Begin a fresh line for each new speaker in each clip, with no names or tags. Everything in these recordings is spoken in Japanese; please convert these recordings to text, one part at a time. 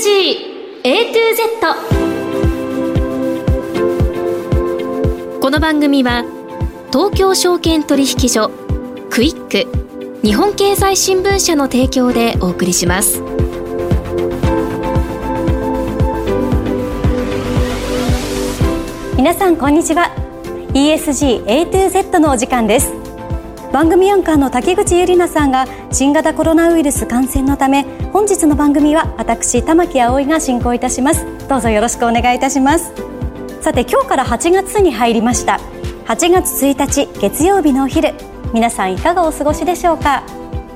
G A to Z この番組は東京証券取引所クイック日本経済新聞社の提供でお送りします。
皆さんこんにちは。ESG A to Z のお時間です。番組アンカーの竹口ゆりなさんが新型コロナウイルス感染のため本日の番組は私玉木葵が進行いたします。どうぞよろしくお願いいたします。さて今日から8月に入りました。8月1日月曜日のお昼。皆さんいかがお過ごしでしょうか。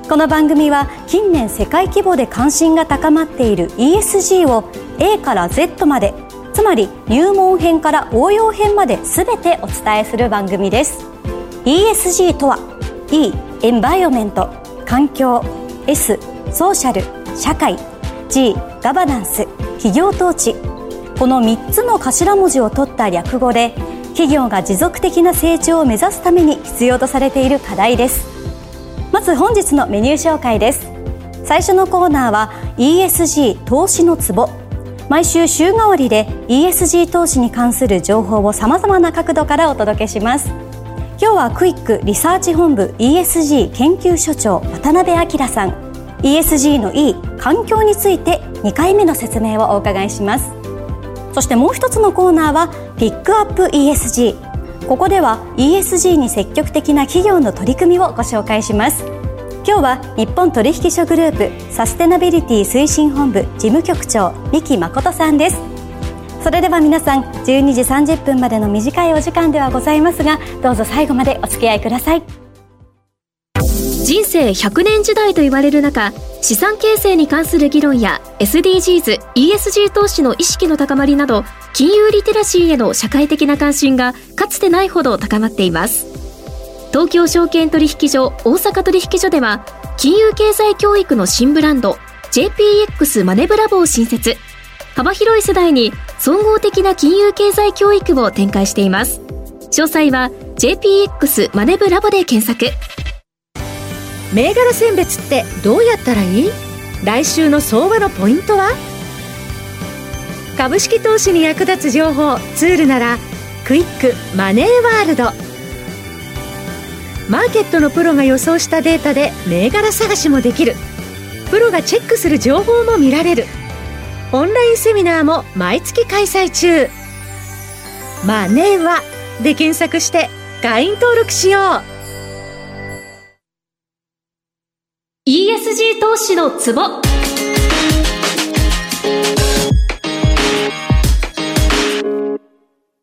この番組は近年世界規模で関心が高まっている ESG を A から Z までつまり入門編から応用編まで全てお伝えする番組です。ESG とは E エンバイオメント環境 S ソーシャル社会 G ガバナンス企業統治。この3つの頭文字を取った略語で企業が持続的な成長を目指すために必要とされている課題です。まず本日のメニュー紹介です。最初のコーナーは ESG 投資のツボ。毎週週替わりで ESG 投資に関する情報をさまざまな角度からお届けします。今日はクイックリサーチ本部 ESG 研究所長渡辺明さん。ESG の E 環境について2回目の説明をお伺いします。そしてもう一つのコーナーはピックアップ ESG ここでは ESG に積極的な企業の取り組みをご紹介します。今日は日本取引所グループサステナビリティ推進本部事務局長三木誠さんです。それでは皆さん12時30分までの短いお時間ではございますがどうぞ最後までお付き合いください。
人生100年時代と言われる中資産形成に関する議論や SDGs、ESG 投資の意識の高まりなど金融リテラシーへの社会的な関心がかつてないほど高まっています。東京証券取引所大阪取引所では金融経済教育の新ブランド JPX マネブラボを新設。幅広い世代に総合的な金融経済教育を展開しています。詳細は JPX マネブラボで検索。
銘柄選別ってどうやったらいい？来週の相場のポイントは？株式投資に役立つ情報ツールならクイックマネーワールド。マーケットのプロが予想したデータで銘柄探しもできる。プロがチェックする情報も見られる。オンラインセミナーも毎月開催中。マネーはで検索して会員登録しよう。
ESG 投資のツボ。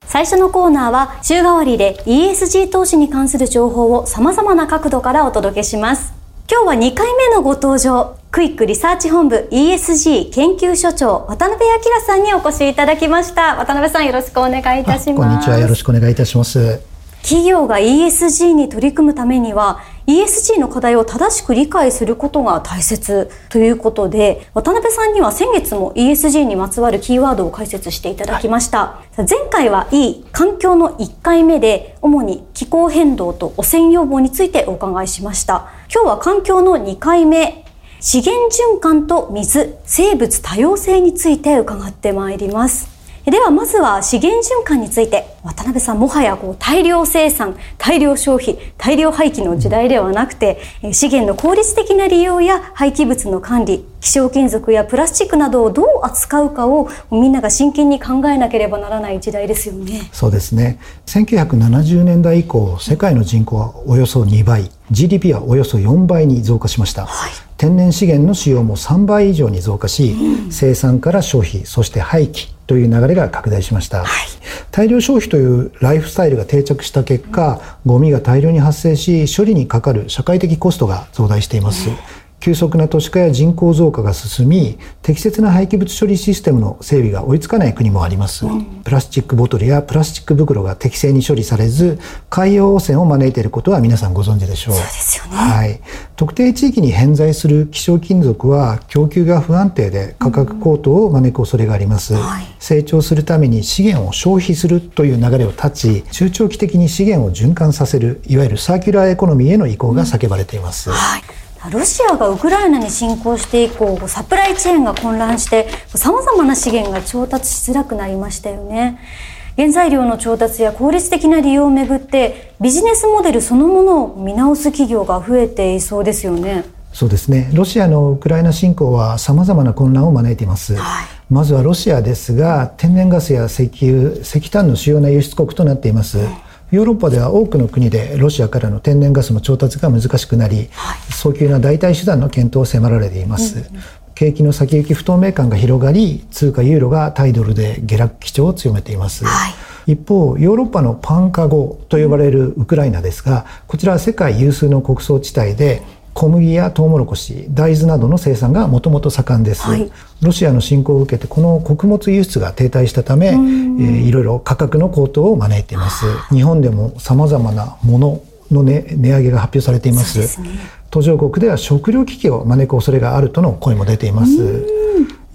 最初のコーナーは週替わりで ESG 投資に関する情報を様々な角度からお届けします。今日は2回目のご登場。クイックリサーチ本部 ESG 研究所長渡辺明さんにお越しいただきました。渡辺さんよろしくお願いいたします。
こんにちは。よろしくお願いいたします。
企業が ESG に取り組むためには ESG の課題を正しく理解することが大切ということで渡辺さんには先月も ESG にまつわるキーワードを解説していただきました、はい、前回は E 環境の1回目で主に気候変動と汚染予防についてお伺いしました。今日は環境の2回目資源循環と水生物多様性について伺ってまいります。ではまずは資源循環について渡辺さんもはやこう大量生産大量消費大量廃棄の時代ではなくて資源の効率的な利用や廃棄物の管理希少金属やプラスチックなどをどう扱うかをみんなが真剣に考えなければならない時代ですよね。
そうですね。1970年代以降世界の人口はおよそ2倍 GDP はおよそ4倍に増加しました、はい天然資源の使用も3倍以上に増加し、うん、生産から消費そして廃棄という流れが拡大しました、はい、大量消費というライフスタイルが定着した結果ゴミが大量に発生し処理にかかる社会的コストが増大しています、うん急速な都市化や人口増加が進み適切な廃棄物処理システムの整備が追いつかない国もあります、うん、プラスチックボトルやプラスチック袋が適正に処理されず海洋汚染を招いていることは皆さんご存知でしょう。
ね、
はい、特定地域に偏在する希少金属は供給が不安定で価格高騰を招く恐れがあります、うんはい、成長するために資源を消費するという流れを断ち中長期的に資源を循環させるいわゆるサーキュラーエコノミーへの移行が叫ばれています、うんはい
ロシアがウクライナに侵攻して以降サプライチェーンが混乱してさまざまな資源が調達しづらくなりましたよね。原材料の調達や効率的な利用をめぐってビジネスモデルそのものを見直す企業が増えていそうですよね。
そうですね。ロシアのウクライナ侵攻はさまざまな混乱を招いています、はい、まずはロシアですが天然ガスや石油石炭の主要な輸出国となっています、ヨーロッパでは多くの国でロシアからの天然ガスの調達が難しくなり、はい、早急な代替手段の検討を迫られています、うん、景気の先行き不透明感が広がり通貨ユーロがタイドルで下落基調を強めています、はい、一方ヨーロッパのパンカゴと呼ばれるウクライナですがこちらは世界有数の穀倉地帯で小麦やトウモロコシ大豆などの生産がもともと盛んです、はい、ロシアの侵攻を受けてこの穀物輸出が停滞したため、えー、いろいろ価格の高騰を招いています。日本でも様々なものの、ね、値上げが発表されています、ね、途上国では食料危機を招く恐れがあるとの声も出ています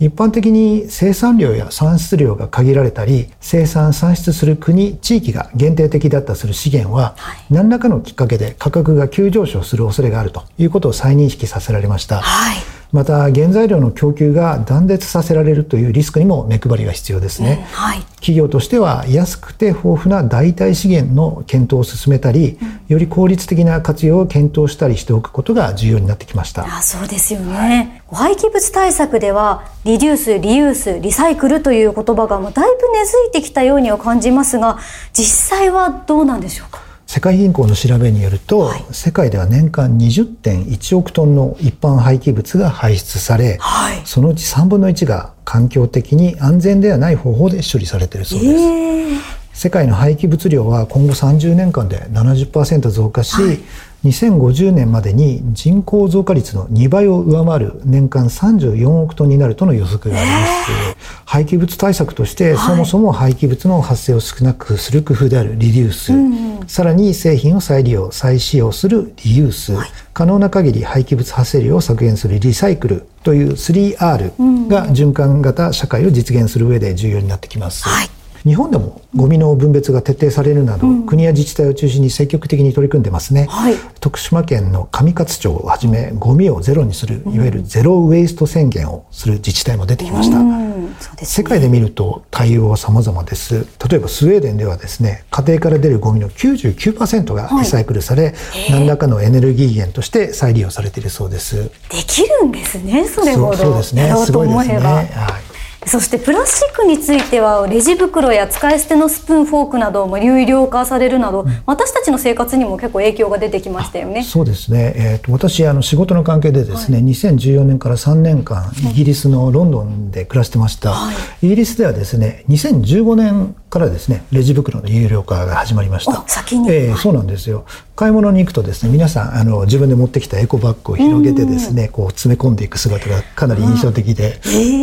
一般的に生産量や産出量が限られたり生産産出する国地域が限定的だったする資源は、はい、何らかのきっかけで価格が急上昇する恐れがあるということを再認識させられました、はいまた原材料の供給が断絶させられるというリスクにも目配りが必要ですね、はい、企業としては安くて豊富な代替資源の検討を進めたり、うん、より効率的な活用を検討したりしておくことが重要になってきました。
あそうですよね、はい、廃棄物対策ではリデュースリユースリサイクルという言葉がもうだいぶ根付いてきたようには感じますが実際はどうなんでしょうか？
世界銀行の調べによると、はい、世界では年間20.1億トンの一般廃棄物が排出され、はい、そのうち3分の1が環境的に安全ではない方法で処理されているそうです。え。ー、世界の廃棄物量は今後30年間で70%増加し、はい2050年までに人口増加率の2倍を上回る年間34億トンになるとの予測があります。廃棄物対策として、そもそも廃棄物の発生を少なくする工夫であるリデュース、うんうん、さらに製品を再利用、再使用するリユース、はい、可能な限り廃棄物発生量を削減するリサイクルという 3R が循環型社会を実現する上で重要になってきます。はい日本でもゴミの分別が徹底されるなど、うん、国や自治体を中心に積極的に取り組んでますね、はい、徳島県の上勝町をはじめゴミをゼロにするいわゆるゼロウェイスト宣言をする自治体も出てきました、うん。ね、世界で見ると対応は様々です。例えばスウェーデンではですね家庭から出るゴミの99%がリサイクルされ、はい、何らかのエネルギー源として再利用されているそうです。
できるんですねそれほど。
そうですね。すごいですね、はい
そしてプラスチックについてはレジ袋や使い捨てのスプーンフォークなども有料化されるなど、うん、私たちの生活にも結構影響が出てきましたよね。
そうですね。えっ、ー、と私あの仕事の関係でですね、はい、2014年から3年間イギリスのロンドンで暮らしてました。はい、イギリスではですね、2015年からですねレジ袋の有料化が始まりました。
先に、
えー、そうなんですよ。買い物に行くとですね皆さんあの自分で持ってきたエコバッグを広げてですねこう詰め込んでいく姿がかなり印象的で、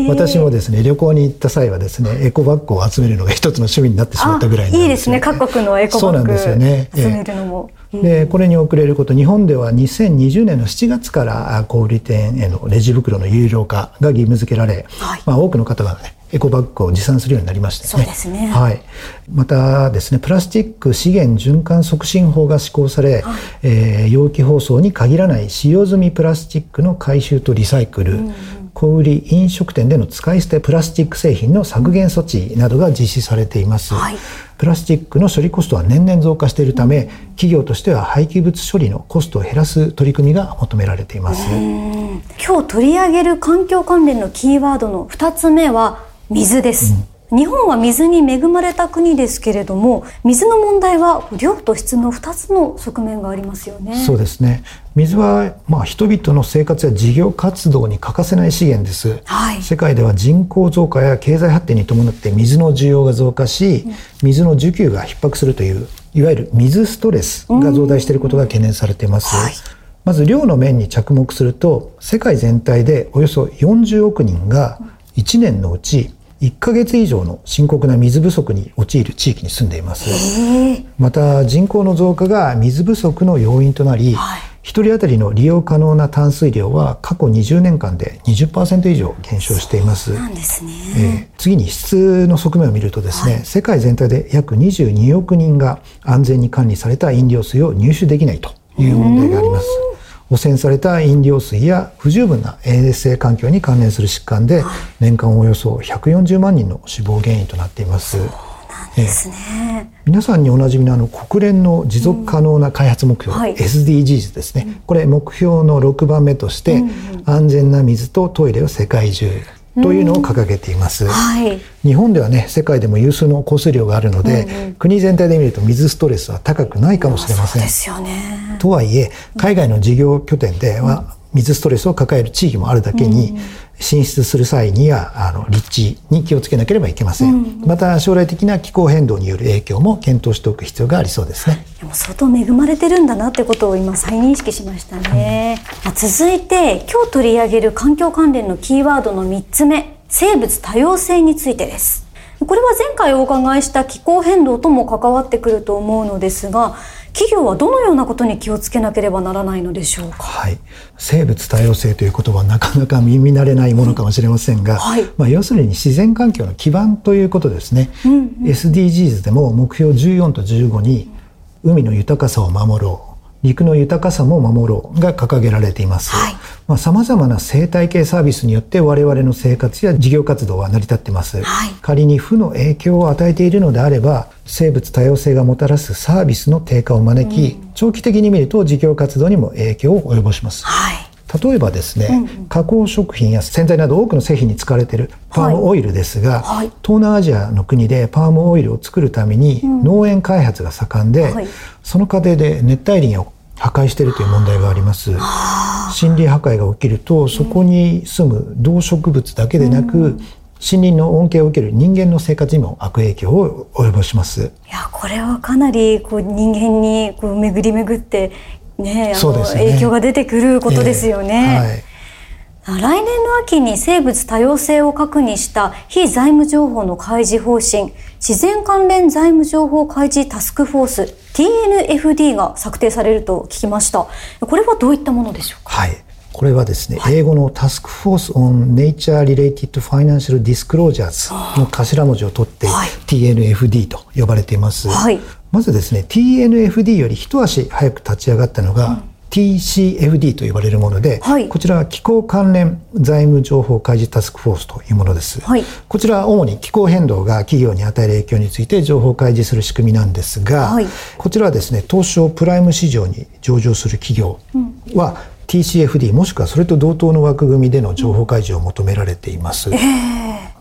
私もですね旅行に行った際はですねエコバッグを集めるのが一つの趣味になってしまったぐらい
いいですね。各国のエコバッグ集めるのも。
でこれに遅れること日本では2020年の7月から小売店へのレジ袋の有料化が義務付けられ、はい、まあ、多くの方がねエコバッグを持参するようになりました
ね。そうですね。
はい。またですね、プラスチック資源循環促進法が施行され、はい、えー、容器包装に限らない使用済みプラスチックの回収とリサイクル、うん、小売飲食店での使い捨てプラスチック製品の削減措置などが実施されています。はい、プラスチックの処理コストは年々増加しているため、うん、企業としては廃棄物処理のコストを減らす取り組みが求められています。今
日取り上げる環境関連のキーワードの2つ目は水です、うん、日本は水に恵まれた国ですけれども水の問題は量と質の2つの側面がありますよね。
そうですね水はまあ人々の生活や事業活動に欠かせない資源です、はい、世界では人口増加や経済発展に伴って水の需要が増加し、水の需給が逼迫するといういわゆる水ストレスが増大していることが懸念されています、はい。まず量の面に着目すると世界全体でおよそ40億人が1年のうち1ヶ月以上の深刻な水不足に陥る地域に住んでいます。また人口の増加が水不足の要因となり、はい、1人当たりの利用可能な淡水量は過去20年間で20%以上減少しています。
なんですね、
えー、次に質の側面を見るとですね、はい、世界全体で約22億人が安全に管理された飲料水を入手できないという問題があります。汚染された飲料水や不十分な衛生環境に関連する疾患で年間およそ140万人の死亡原因となっています。
ですね、
え。皆さんにおなじみのあの国連の持続可能な開発目標、うん。はい、SDGs ですね、うん、これ目標の6番目として、うんうん、安全な水とトイレを世界中というのを掲げています、はい、日本ではね世界でも有数の降水量があるので、うんうん、国全体で見ると水ストレスは高くないかもしれません、
ですよね。
とはいえ海外の事業拠点では、水ストレスを抱える地域もあるだけに、進出する際にはあの立地に気をつけなければいけません、うん、また将来的な気候変動による影響も検討しておく必要がありそうですね。
でも相当恵まれてるんだなってことを今再認識しましたね、うん、続いて今日取り上げる環境関連のキーワードの3つ目。生物多様性についてです。これは前回お伺いした気候変動とも関わってくると思うのですが企業はどのようなことに気をつけなければならないのでしょうか？
はい、生物多様性という言葉はなかなか耳慣れないものかもしれませんが、はい、まあ要するに自然環境の基盤ということですね。うんうん、SDGs でも目標14と15に海の豊かさを守ろう。陸の豊かさも守ろうが掲げられています。はい、まあ、様々な生態系サービスによって我々の生活や事業活動は成り立っています。はい、仮に負の影響を与えているのであれば、生物多様性がもたらすサービスの低下を招き、うん、長期的に見ると事業活動にも影響を及ぼします。はい例えばですね、うん加工食品や洗剤など多くの製品に使われているパームオイルですが、はい、東南アジアの国でパームオイルを作るために農園開発が盛んで、うんはい、その過程で熱帯林を破壊しているという問題があります。森林破壊が起きると、そこに住む動植物だけでなく、うん、森林の恩恵を受ける人間の生活にも悪影響を及ぼします。い
や、これはかなりこう人間にこう巡り巡ってね、あの、ね、影響が出てくることですよね。えーはい、来年の秋に生物多様性を確認した非財務情報の開示方針、自然関連財務情報開示タスクフォース TNFD が策定されると聞きました。これはどういったものでしょうか？
はい。これはですね、はい、英語のタスクフォース on Nature Related Financial Disclosures の頭文字を取って、はい、TNFD と呼ばれています。はい、まずですね、TNFD より一足早く立ち上がったのが、うん TCFD と呼ばれるもので、はい、こちらは気候関連財務情報開示タスクフォースというものです。はい、こちらは主に気候変動が企業に与える影響について情報開示する仕組みなんですが、はい、こちらはですね、東証プライム市場に上場する企業は、うん。TCFD もしくはそれと同等の枠組みでの情報開示を求められています。えー、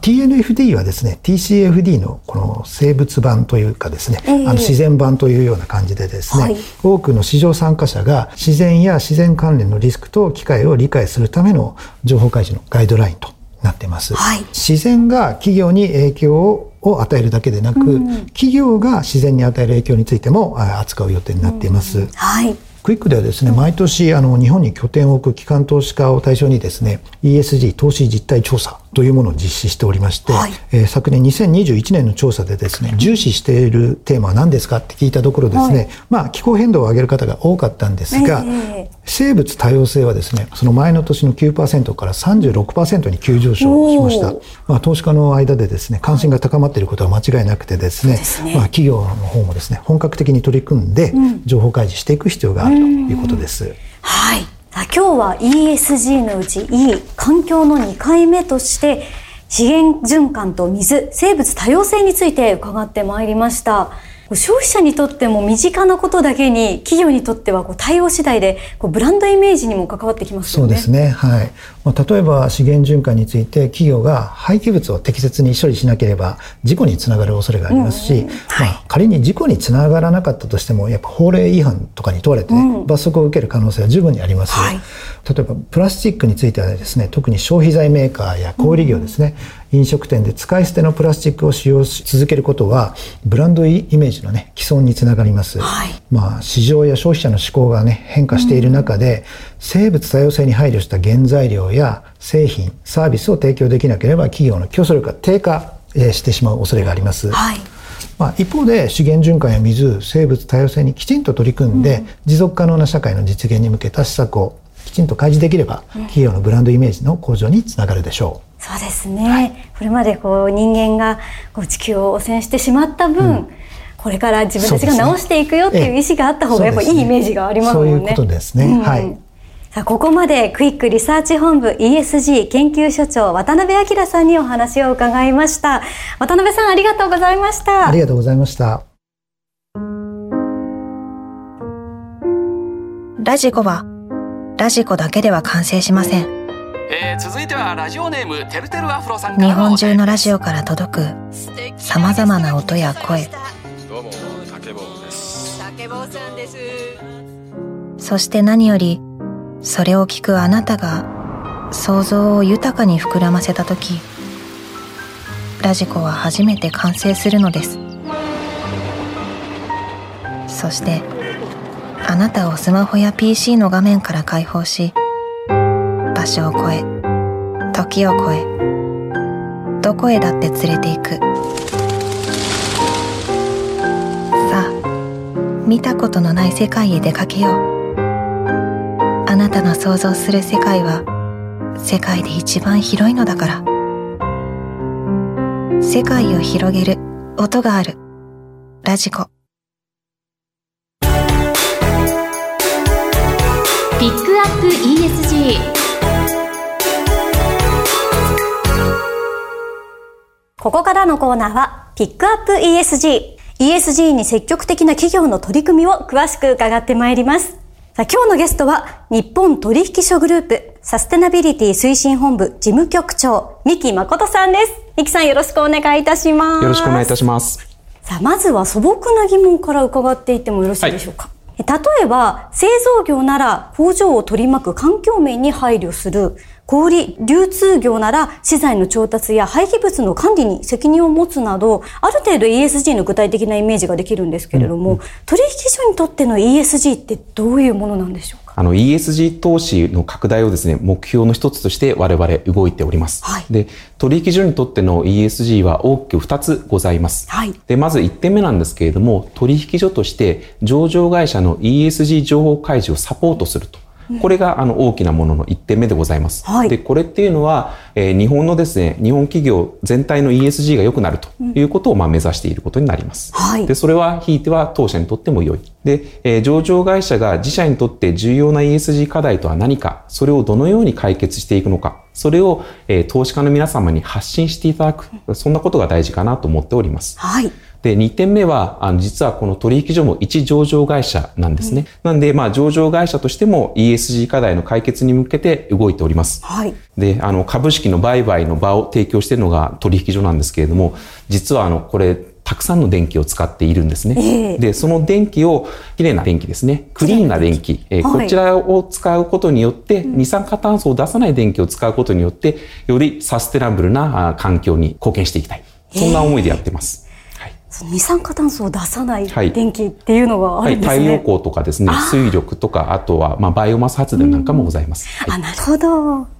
TNFD はですね TCFD のこの生物版というかですね、えー、あの自然版というような感じでですね、はい、多くの市場参加者が自然や自然関連のリスクと機会を理解するための情報開示のガイドラインとなっています。はい、自然が企業に影響を与えるだけでなく、うん、企業が自然に与える影響についても扱う予定になっています。うん、はい。クイックではですね、毎年あの日本に拠点を置く機関投資家を対象にですね、ESG 投資実態調査というものを実施しておりまして、はい、えー、昨年2021年の調査でですね、重視しているテーマは何ですかって聞いたところですね、はい、まあ気候変動を上げる方が多かったんですが、えー、生物多様性はですね、その前の年の9%から36%に急上昇しました。まあ投資家の間でですね、関心が高まっていることは間違いなくてですね、すね。まあ企業の方もですね、本格的に取り組んで情報開示していく必要があるということです。
はい。今日は ESG のうち E 環境の2回目として資源循環と水生物多様性について伺ってまいりました。消費者にとっても身近なことだけに企業にとってはこう対応次第でこうブランドイメージにも関わってきますよ
ね。そうですね。はい。まあ、例えば資源循環について企業が廃棄物を適切に処理しなければ事故につながる恐れがありますし、うんうんはい、まあ、仮に事故につながらなかったとしてもやっぱ法令違反とかに問われて、ね、罰則を受ける可能性は十分にあります。はい、例えばプラスチックについてはですね特に消費財メーカーや小売業ですね、うん。飲食店で使い捨てのプラスチックを使用し続けることはブランドイメージのね既存につながります、はい、まあ市場や消費者の思考がね変化している中で、うん、生物多様性に配慮した原材料や製品サービスを提供できなければ企業の競争力が低下してしまう恐れがあります、はい。まあ、一方で資源循環や水生物多様性にきちんと取り組んで、うん、持続可能な社会の実現に向けた施策をきちんと開示できれば、企業のブランドイメージの向上につながるでしょ
う。そうですね、はい、これまでこう人間がこう地球を汚染してしまった分、うん、これから自分たちが直していくよっていう意思があった方がやっぱいいイメージがありますもんね。
そういうことですね。うん、はい。
さあ、ここまでクイックリサーチ本部 ESG 研究所長渡辺明さんにお話を伺いました。渡辺さんありがとうございました。
ありがとうございました。
ラジコはラジコだけでは完成しません。
えー、続いてはラジオネームてるてるアフロさん
日本中のラジオから届くさまざまな音や声。
どうも竹坊です。竹坊さん
です。そして何よりそれを聞くあなたが想像を豊かに膨らませた時ラジコは初めて完成するのですそしてあなたをスマホや PC の画面から解放し場所を超え時を超えどこへだって連れて行く。さあ見たことのない世界へ出かけよう。あなたの想像する世界は世界で一番広いのだから。世界を広げる音がある。ラジコ。
ここからのコーナーはピックアップ ESG ESG に積極的な企業の取り組みを詳しく伺ってまいりますさあ今日のゲストは、日本取引所グループサステナビリティ推進本部事務局長、三木誠さんです。三木さんよろしくお願いいたします。
よろしくお願いいたします。
さあ、まずは素朴な疑問から伺っていってもよろしいでしょうか。はい例えば、製造業なら工場を取り巻く環境面に配慮する。小売流通業なら資材の調達や廃棄物の管理に責任を持つなど、ある程度 ESG の具体的なイメージができるんですけれども、うんうん、取引所にとっての ESG ってどういうものなんでしょうか？
あの ESG 投資の拡大をですね、目標の一つとして我々動いております。はい、で、取引所にとっての ESG は大きく2つございます。はい、で、まず1点目なんですけれども、取引所として上場会社の ESG 情報開示をサポートすると。これがあの大きなものの1点目でございます。はい、で、これっていうのは、えー、日本のですね、日本企業全体の ESG が良くなるということをまあ目指していることになります。はい、で、それはひいては当社にとっても良い。で、えー、上場会社が自社にとって重要な ESG 課題とは何か、それをどのように解決していくのか、それを、えー、投資家の皆様に発信していただく、そんなことが大事かなと思っております。はい。で、2点目は、あの、実はこの取引所も一上場会社なんですね。うん、なんで、まあ、上場会社としても ESG 課題の解決に向けて動いております。はい。で、あの、株式の売買の場を提供しているのが取引所なんですけれども、実はあの、これ、たくさんの電気を使っているんですね。えー、で、その電気を、きれいな電気ですね。クリーンな電気。えーはい、こちらを使うことによって、二酸化炭素を出さない電気を使うことによって、よりサステナブルな環境に貢献していきたい。そんな思いでやってます。
二酸化炭素を出さない電気っていうのがあるんですね。はい、
太陽光とかですね、水力とか、あとは、まあ、バイオマス発電なんかもございます。
はい、あ、なるほ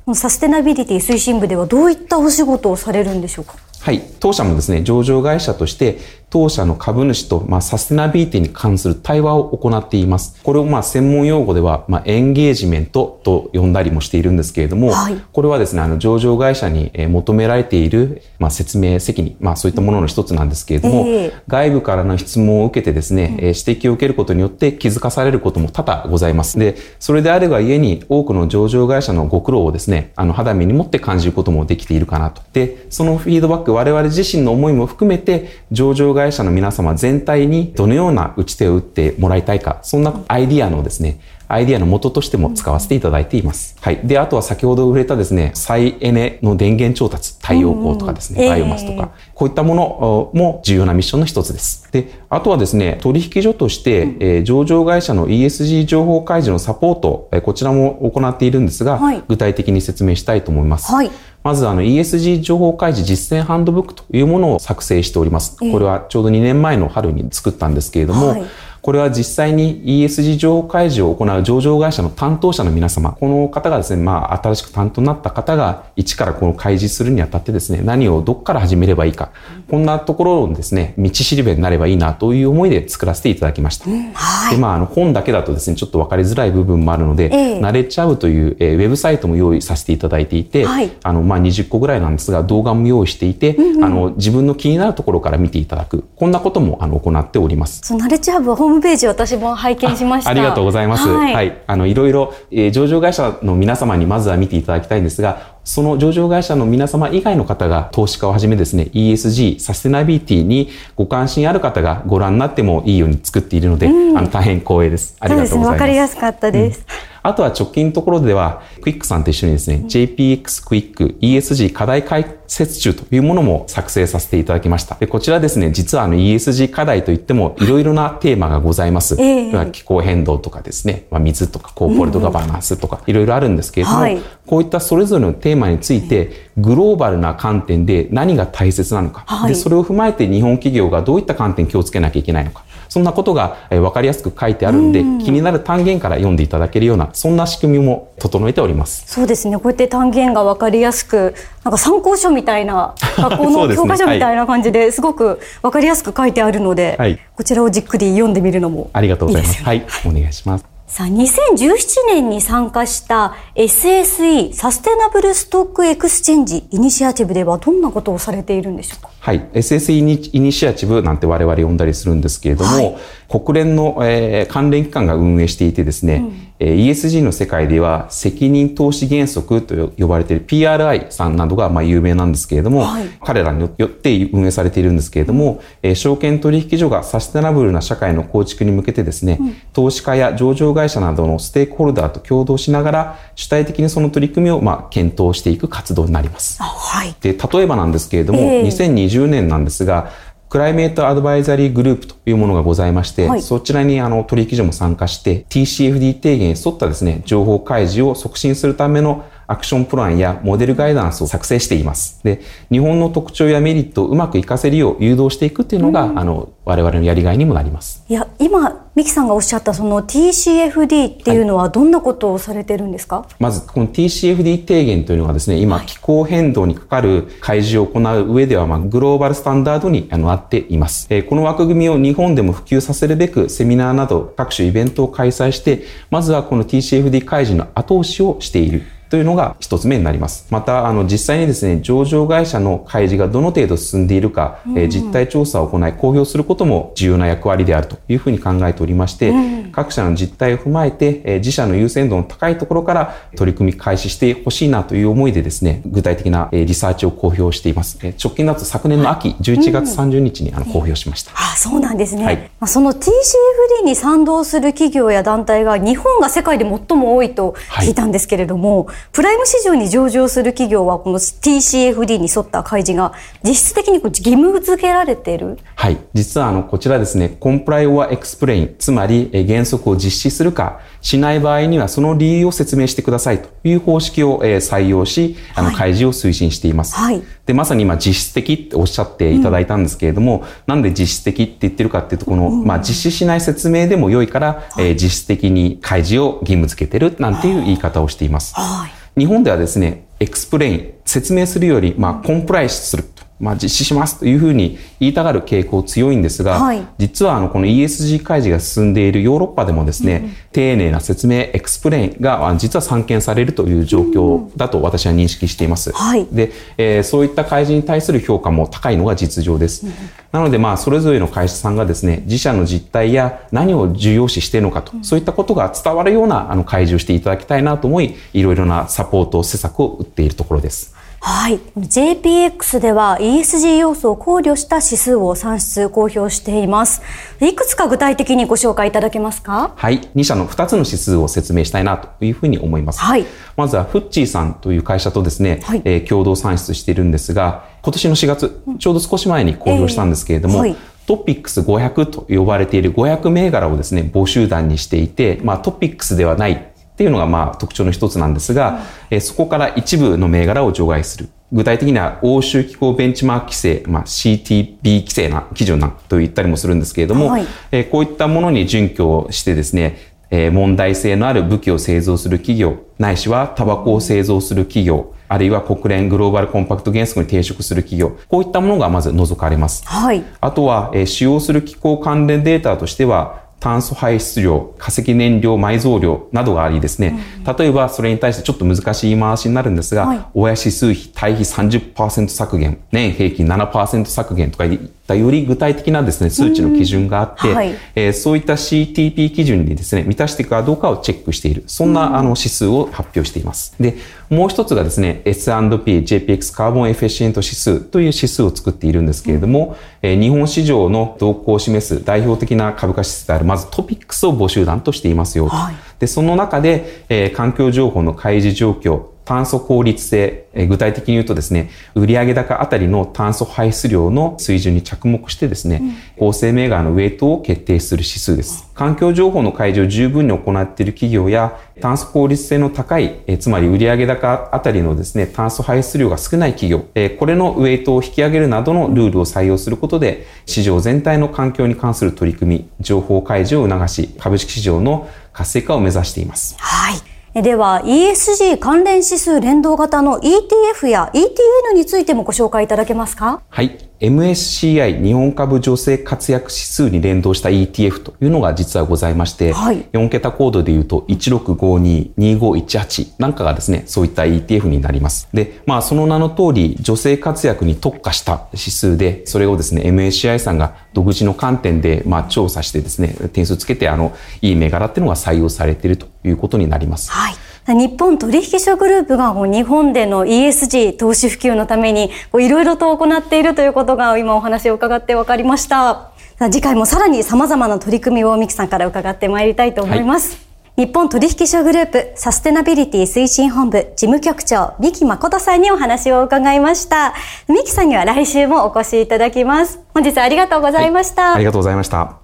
ど。サステナビリティ推進部ではどういったお仕事をされるんでしょうか？
はい。当社もですね、上場会社として、当社の株主と、まあ、サステナビリティに関する対話を行っています。これを、まあ、専門用語では、まあ、エンゲージメントと呼んだりもしているんですけれども、はい、これはですね、あの、上場会社に求められている、まあ、説明責任、まあ、そういったものの一つなんですけれども、えー、外部からの質問を受けてですね、うん、指摘を受けることによって気づかされることも多々ございます。で、それであれば家に多くの上場会社のご苦労をですね、あの、肌身に持って感じることもできているかなと。で、そのフィードバック、我々自身の思いも含めて、上場会社の皆様全体にどのような打ち手を打ってもらいたいか、そんなアイディアのですね、アイディアの元としても使わせていただいています。はい。で、あとは先ほど触れたですね、再エネの電源調達、太陽光とかですね、バイオマスとか、こういったものも重要なミッションの一つです。で、あとはですね、取引所として、えー、上場会社の ESG 情報開示のサポート、えー、こちらも行っているんですが、はい、具体的に説明したいと思います。はい。まずあの ESG 情報開示実践ハンドブックというものを作成しております。これはちょうど2年前の春に作ったんですけれども、はいこれは実際に ESG 情報開示を行う上場会社の担当者の皆様、この方がですね、まあ、新しく担当になった方が、一からこの開示するにあたってですね、何をどこから始めればいいか、こんなところをですね、道しりべになればいいなという思いで作らせていただきました。うん、はい、で、まあ、あの、本だけだとですね、ちょっと分かりづらい部分もあるので、えー、ナレッジアウという、えー、ウェブサイトも用意させていただいていて、はい、あの、まあ、20個ぐらいなんですが、動画も用意していて、うんうん、あの、自分の気になるところから見ていただく、こんなことも、あの、行っております。
そのナレッジハブはホーームページ私も拝見しました。
ありがとうございます。はい。はい、あの、いろいろ、えー、上場会社の皆様にまずは見ていただきたいんですが、その上場会社の皆様以外の方が投資家をはじめですね、ESG、サステナビリティにご関心ある方がご覧になってもいいように作っているので、うん、あの、大変光栄です。ありがとうございます。わ、
ね、かりやすかったです。
うんあとは直近のところでは、クイックさんと一緒にですね、JPX クイック ESG 課題解説中というものも作成させていただきました。でこちらですね、実はあの ESG 課題といってもいろいろなテーマがございます。えー、気候変動とかですね、まあ、水とかコーポレートガバナンスとかいろいろあるんですけれども、はい、こういったそれぞれのテーマについてグローバルな観点で何が大切なのか、はい、でそれを踏まえて日本企業がどういった観点に気をつけなきゃいけないのか、そんなことが分かりやすく書いてあるんで、気になる単元から読んでいただけるような、そんな仕組みも整えております。
そうですね。こうやって単元が分かりやすく、なんか参考書みたいな、学校の教科書みたいな感じですごく分かりやすく書いてあるので、はい、こちらをじっくり読んでみるのもいいですよ、ね、
ありがとうございます。はい、お願いします。
さあ、2017年に参加した SSE Sustainable Stock Exchange Initiative ではどんなことをされているんでしょうか？
はい。SSE イニシアチブなんて我々呼んだりするんですけれども、はい、国連の、えー、関連機関が運営していてですね、うん。え ESG の世界では責任投資原則と呼ばれている PRI さんなどがまあ有名なんですけれども、はい、彼らによって運営されているんですけれども、え証券取引所がサステナブルな社会の構築に向けてですね、うん、投資家や上場会社などのステークホルダーと共同しながら主体的にその取り組みをまあ検討していく活動になります。はい、で例えばなんですけれども、えー、2020年なんですがクライメートアドバイザリーグループというものがございまして、はい、そちらにあの取引所も参加して TCFD 提言に沿ったですね、情報開示を促進するためのアクションプランやモデルガイダンスを作成しています。で、日本の特徴やメリットをうまく活かせるよう誘導していくっていうのが、うん、あの、我々のやりがいにもなります。
いや、今、三木さんがおっしゃったその TCFD っていうのはどんなことをされてるんですか、はい、
まず、この TCFD 提言というのがですね、今、気候変動にかかる開示を行う上では、まあ、グローバルスタンダードになっています。えー、この枠組みを日本でも普及させるべく、セミナーなど各種イベントを開催して、まずはこの TCFD 開示の後押しをしている。というのが一つ目になります。また、あの、実際にですね、上場会社の開示がどの程度進んでいるか、うん、え実態調査を行い、公表することも重要な役割であるというふうに考えておりまして、うん、各社の実態を踏まえて、え自社の優先度の高いところから取り組み開始してほしいなという思いでですね、具体的な、えリサーチを公表しています。え直近だと昨年の秋、11月30日に、あの公表しました。
あ、そうなんですね。はい、その TCFD に賛同する企業や団体が日本が世界で最も多いと聞いたんですけれども、はいプライム市場に上場する企業はこの TCFD に沿った開示が実質的に義務付けられている？
はい。実はあの、こちらですね、 comply or explain、つまり原則を実施するかしない場合にはその理由を説明してくださいという方式を採用し、あの、開示を推進しています。はい。で、まさに今実質的っておっしゃっていただいたんですけれども、うん、なんで実質的って言ってるかっていうと、この、うん、まあ、実施しない説明でも良いから、はい、えー、実質的に開示を義務付けてるなんていう言い方をしています。はい日本ではですね、 explain、説明するより、まあ、 comply すると。まあ、実施しますというふうに言いたがる傾向強いんですが、はい、実はあのこの ESG 開示が進んでいるヨーロッパでもですね、うん、丁寧な説明、 explain が実は散見されるという状況だと私は認識しています。はい、で、えー、そういった開示に対する評価も高いのが実情です。うん、なので、まあ、それぞれの会社さんがですね、自社の実態や何を重要視しているのかと、うん、そういったことが伝わるようなあの開示をしていただきたいなと思い、いろいろなサポート、施策を打っているところです。
はい。JPX では ESG 要素を考慮した指数を算出、公表しています。いくつか具体的にご紹介いただけますか？
はい。2社の2つの指数を説明したいなというふうに思います。はい。まずは、フッチーさんという会社とですね、はい、えー、共同算出しているんですが、今年の4月、ちょうど少し前に公表したんですけれども、えーはいトピックス500と呼ばれている500銘柄をですね、募集団にしていて、まあトピックスではないっていうのがまあ特徴の一つなんですが、うん、えそこから一部の銘柄を除外する。具体的には欧州機構ベンチマーク規制、まあ、CTB 規制な基準なと言ったりもするんですけれども、はい、えこういったものに準拠してですね、え問題性のある武器を製造する企業、ないしはタバコを製造する企業、あるいは国連グローバルコンパクト原則に抵触する企業、こういったものがまず除かれます。はい。あとは、え使用する機構関連データとしては、炭素排出量、化石燃料埋蔵量などがありですね、例えばそれに対してちょっと難しい言い回しになるんですが、はい、親指数比対比30%削減、年平均7%削減とかいったより具体的なですね、数値の基準があって、はい、えー、そういった CTP 基準にですね、満たしていくかどうかをチェックしている、そんなあの指数を発表しています。で、もう一つがですね、S&P JPX カーボンエフェシエント指数という指数を作っているんですけれども、うん、えー、日本市場の動向を示す代表的な株価指数である、まずトピックスを募集団としていますよ。はい、で、その中で、えー、環境情報の開示状況、炭素効率性、具体的に言うとですね、売上高あたりの炭素排出量の水準に着目してですね、うん、構成銘柄のウェイトを決定する指数です。環境情報の開示を十分に行っている企業や、炭素効率性の高い、つまり売上高あたりのですね、炭素排出量が少ない企業、これのウェイトを引き上げるなどのルールを採用することで、市場全体の環境に関する取り組み、情報開示を促し、株式市場の活性化を目指しています。
はい。では ESG 関連指数連動型の ETF や ETN についてもご紹介いただけますか？
はい。MSCI 日本株女性活躍指数に連動した ETF というのが実はございまして、はい、4桁コードで言うと1652-2518なんかがですね、そういった ETF になります。で、まあその名の通り女性活躍に特化した指数で、それをですね、MSCI さんが独自の観点でまあ調査してですね、点数つけてあの、いい銘柄っていうのが採用されているということになります。
はい。日本取引所グループが日本での ESG 投資普及のためにいろいろと行っているということが今お話を伺って分かりました。次回もさらに様々な取り組みをミキさんから伺ってまいりたいと思います。はい、日本取引所グループサステナビリティ推進本部事務局長三木誠さんにお話を伺いました。三木さんには来週もお越しいただきます。本日はありがとうございました。はい、
ありがとうございました。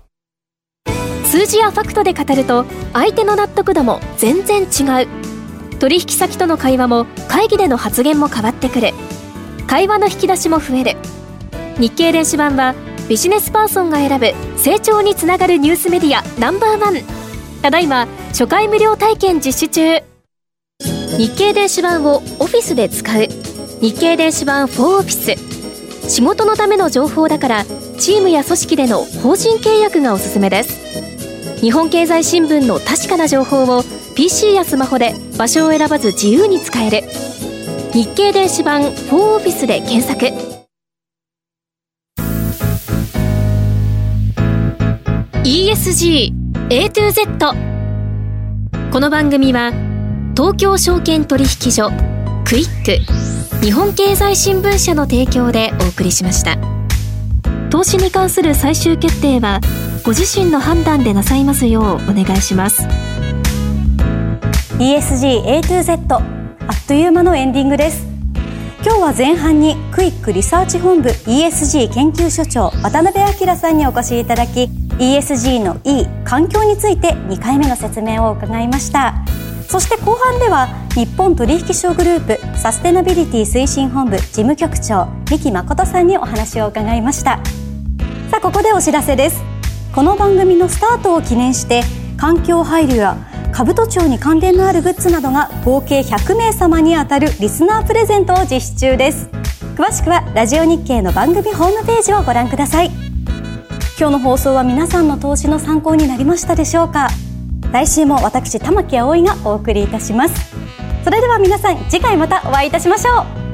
数字やファクトで語ると相手の納得度も全然違う。取引先との会話も会議での発言も変わってくる。会話の引き出しも増える。日経電子版はビジネスパーソンが選ぶ成長につながるニュースメディアナンバーワン。ただいま初回無料体験実施中。日経電子版をオフィスで使う。日経電子版4オフィス。仕事のための情報だからチームや組織での法人契約がおすすめです。日本経済新聞の確かな情報を PC やスマホで場所を選ばず自由に使える。日経電子版4オフィスで検索。ESG A to Z この番組は東京証券取引所クイック日本経済新聞社の提供でお送りしました。投資に関する最終決定はご自身の判断でなさいますようお願いします。
ESG A to Z あっという間のエンディングです。今日は前半にクイックリサーチ本部 ESG 研究所長渡辺明さんにお越しいただき ESG の E 環境について2回目の説明を伺いました。そして後半では日本取引所グループサステナビリティ推進本部事務局長三木誠さんにお話を伺いました。さあここでお知らせです。この番組のスタートを記念して環境配慮や兜町に関連のあるグッズなどが合計100名様に当たるリスナープレゼントを実施中です。詳しくはラジオ日経の番組ホームページをご覧ください。今日の放送は皆さんの投資の参考になりましたでしょうか。来週も私玉木葵がお送りいたします。それでは皆さん次回またお会いいたしましょう。